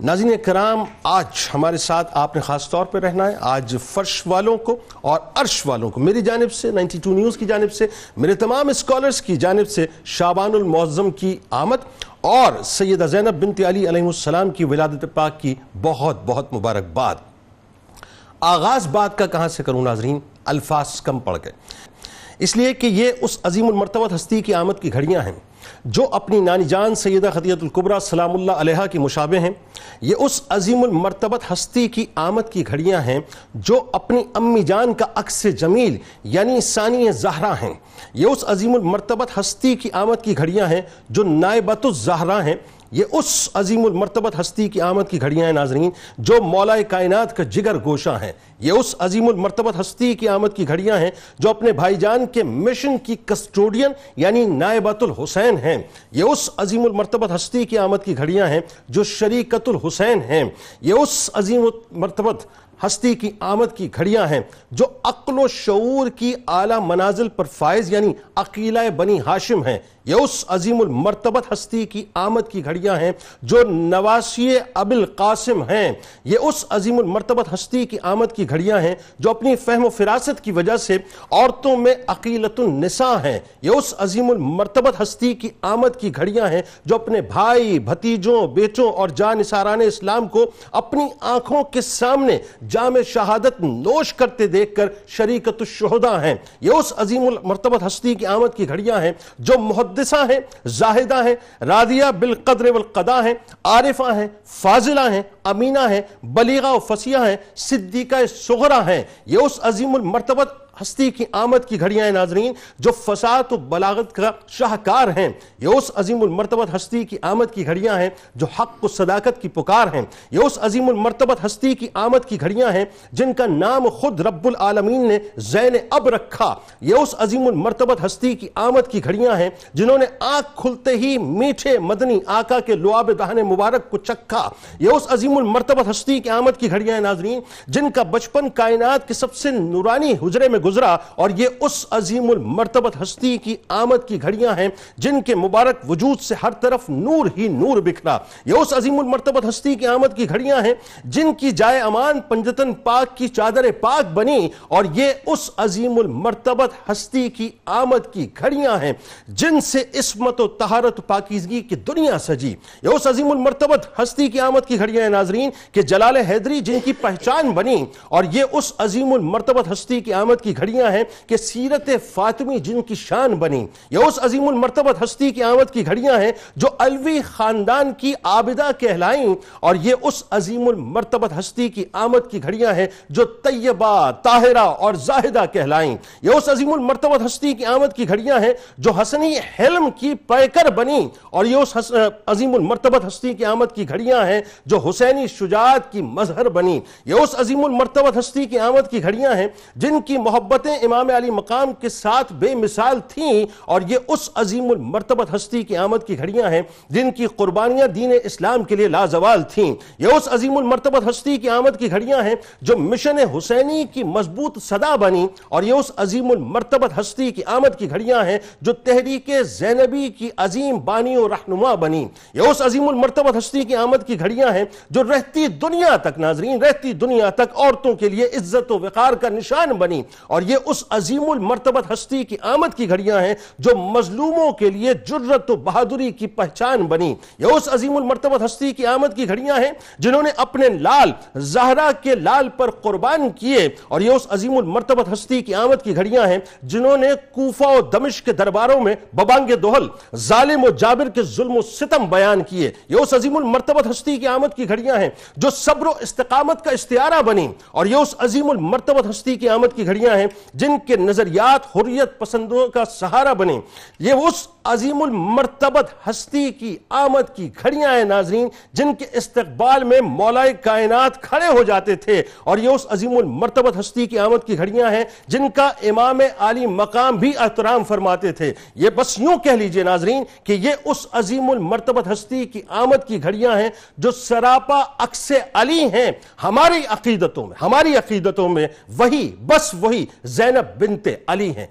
ناظرین کرام، آج ہمارے ساتھ آپ نے خاص طور پہ رہنا ہے۔ آج فرش والوں کو اور عرش والوں کو، میری جانب سے، نائنٹی ٹو نیوز کی جانب سے، میرے تمام اسکالرز کی جانب سے شابان المعظم کی آمد اور سیدہ زینب بنت علی علیہ السلام کی ولادت پاک کی بہت بہت مبارکباد آغاز بات کا کہاں سے کروں ناظرین؟ الفاظ کم پڑ گئے۔ اس لیے کہ یہ اس عظیم المرتبت ہستی کی آمد کی گھڑیاں ہیں۔ جو اپنی نانی جان سیدہ خدیت القبرہ سلام اللہ علیہ کی مشابہ ہیں، یہ اس عظیم المرتبت ہستی کی آمد کی گھڑیاں ہیں جو اپنی امی جان کا عکس جمیل یعنی ثانی زہرہ ہیں۔ یہ اس عظیم المرتبت ہستی کی آمد کی گھڑیاں ہیں جو نائبت الزہرہ ہیں۔ یہ اس عظیم المرتبت ہستی کی آمد کی گھڑیاں ہیں ناظرین، جو مولا کائنات کا جگر گوشہ ہیں۔ یہ اس عظیم المرتبت ہستی کی آمد کی گھڑیاں ہیں جو اپنے بھائی جان کے مشن کی کسٹوڈین یعنی نائبت الحسین ہیں۔ یہ اس عظیم المرتبت ہستی کی آمد کی گھڑیاں ہیں جو شریکت الحسین ہیں۔ یہ اس عظیم المرتبت ہستی کی آمد کی گھڑیاں ہیں جو عقل و شعور کی اعلیٰ منازل پر فائز یعنی عقیلہ بنی ہاشم ہیں۔ یہ اس عظیم المرتبت ہستی کی آمد کی گھڑیاں ہیں جو نواسی اب القاسم ہیں۔ یہ اس عظیم المرتبت ہستی کی آمد کی گھڑیاں ہیں جو اپنی فہم و فراست کی وجہ سے عورتوں میں عقیلت النساء ہیں۔ یہ اس عظیم المرتبت ہستی کی آمد کی گھڑیاں ہیں جو اپنے بھائی، بھتیجوں، بیٹوں اور جانساران اسلام کو اپنی آنکھوں کے سامنے جامع شہادت نوش کرتے دیکھ کر شریکت الشہدہ ہیں۔ یہ اس عظیم المرتبت ہستی کی آمد کی گھڑیاں ہیں جو محدثہ ہیں زاہدہ ہیں رادیہ بالقدر والقدا ہیں عارفہ ہیں فاضلہ ہیں امینہ ہیں بلیغہ و فسیہ ہیں، صدیقہ صغرہ ہیں۔ یہ اس عظیم المرتبت ہستی کی آمد کی گھڑیاں ہیں ناظرین، جو فساد و بلاغت کا شاہکار ہیں۔ یہ اس عظیم المرتبت ہستی کی آمد کی گھڑیاں ہیں، جو حق و صداقت کی پکار ہیں۔ یہ اس عظیم المرتبت ہستی کی آمد کی گھڑیاں ہیں، جن کا نام خود رب العالمین نے زین اب رکھا۔ یہ اس عظیم المرتبت ہستی کی آمد کی گھڑیاں ہیں، جنہوں نے آنکھ کھلتے ہی میٹھے مدنی آقا کے لعاب دہن مبارک کو چکھا۔ یہ اس عظیم المرتبت ہستی کی آمد کی گھڑیاں ناظرین، جن کا بچپن کائنات کے سب سے نورانی حجرے میں گزرا اور یہ اس عظیم المرتبت ہستی کی آمد کی گھڑیاں ہیں جن کے مبارک وجود سے ہر طرف نور ہی نور بکھرا۔ یہ اس عظیم المرتبت ہستی کی آمد کی گھڑیاں ہیں جن کی جائے امان پنجتن پاک کی چادر پاک بنی اور یہ اس عظیم المرتبت ہستی کی آمد کی گھڑیاں ہیں جن سے اسمت و طہارت پاکیزگی کی دنیا سجی۔ یہ اس عظیم المرتبت ہستی کی آمد کی گھڑیاں ہیں ناظرین، کہ جلال حیدری جن کی پہچان بنی، اور یہ اس عظیم المرتبت ہستی کی آمد کی گھڑیاں ہیں کہ سیرت فاطمی جن کی شان بنی۔ یہ اس عظیم المرتبت ہستی کی آمد کی گھڑیاں ہیں جو الوی خاندان کی عابدہ کہلائیں، اور یہ اس عظیم المرتبت ہستی کی آمد کی گھڑیاں ہیں جو طیبہ، طاہرہ اور زاہدہ کہلائیں۔ یہ اس عظیم المرتبت ہستی کی آمد کی گھڑیاں ہیں جو حسنی حلم کی پیکر بنی، اور یہ اس عظیم المرتبت ہستی کی آمد کی گھڑیاں ہیں جو حسین حسینی شجاعت کی مظہر بنی۔ یہ اس عظیم المرتبت ہستی کی آمد کی گھڑیاں ہیں جن کی محبتیں امام علی مقام کے ساتھ بے مثال تھیں اور یہ اس عظیم المرتبت ہستی کی آمد کی گھڑیاں ہیں جن کی قربانیاں دین اسلام کے لیے لازوال تھیں۔ یہ اس عظیم المرتبت ہستی کی آمد کی گھڑیاں ہیں جو مشن حسینی کی مضبوط صدا بنی اور یہ اس عظیم المرتبت ہستی کی آمد کی گھڑیاں ہیں جو تحریک زینبی کی عظیم بانی و رہنما بنی۔ یہ اس عظیم المرتبت ہستی کی آمد کی گھڑیاں ہیں جو رہتی دنیا تک، ناظرین، رہتی دنیا تک عورتوں کے لیے عزت و وقار کا نشان بنی۔ اور یہ اس عظیم المرتبت ہستی کی آمد کی گھڑیاں ہیں جو مظلوموں کے لیے جرت و بہادری کی پہچان بنی۔ یہ اس عظیم المرتبت ہستی کی آمد کی گھڑیاں ہیں جنہوں نے اپنے لال زہرہ کے لال پر قربان کیے۔ اور یہ اس عظیم المرتبت ہستی کی آمد کی گھڑیاں ہیں جنہوں نے کوفہ و دمشق کے درباروں میں ببانگ دوہل، ظالم و جابر کے ظلم و ستم بیان کیے۔ یہ اس عظیم المرتبت ہستی کی آمد کی گھڑیاں ہیں، جو صبر و استقامت کا استعارہ بنیں۔ اور یہ اس عظیم المرتبت ہستی کی آمد کی گھڑیاں ہیں، جن کے نظریات، حریت پسندوں کا سہارا بنے یہ اس عظیم المرتبت ہستی کی، آمد کی گھڑیاں ہیں ناظرین، جن کے استقبال میں مولا کائنات کھڑے ہو جاتے تھے۔ اور یہ اس عظیم المرتبت ہستی کی، آمد کی گھڑیاں ہیں جن کا امام علی مقام بھی احترام فرماتے تھے۔ یہ بس یوں کہہ لیجیے ناظرین کہ یہ اس عظیم المرتبت ہستی کی، آمد کی گھڑیاں ہیں جو سراپا اکس علی ہیں۔ ہماری عقیدتوں میں، ہماری عقیدتوں میں وہی، بس وہی زینب بنت علی ہیں۔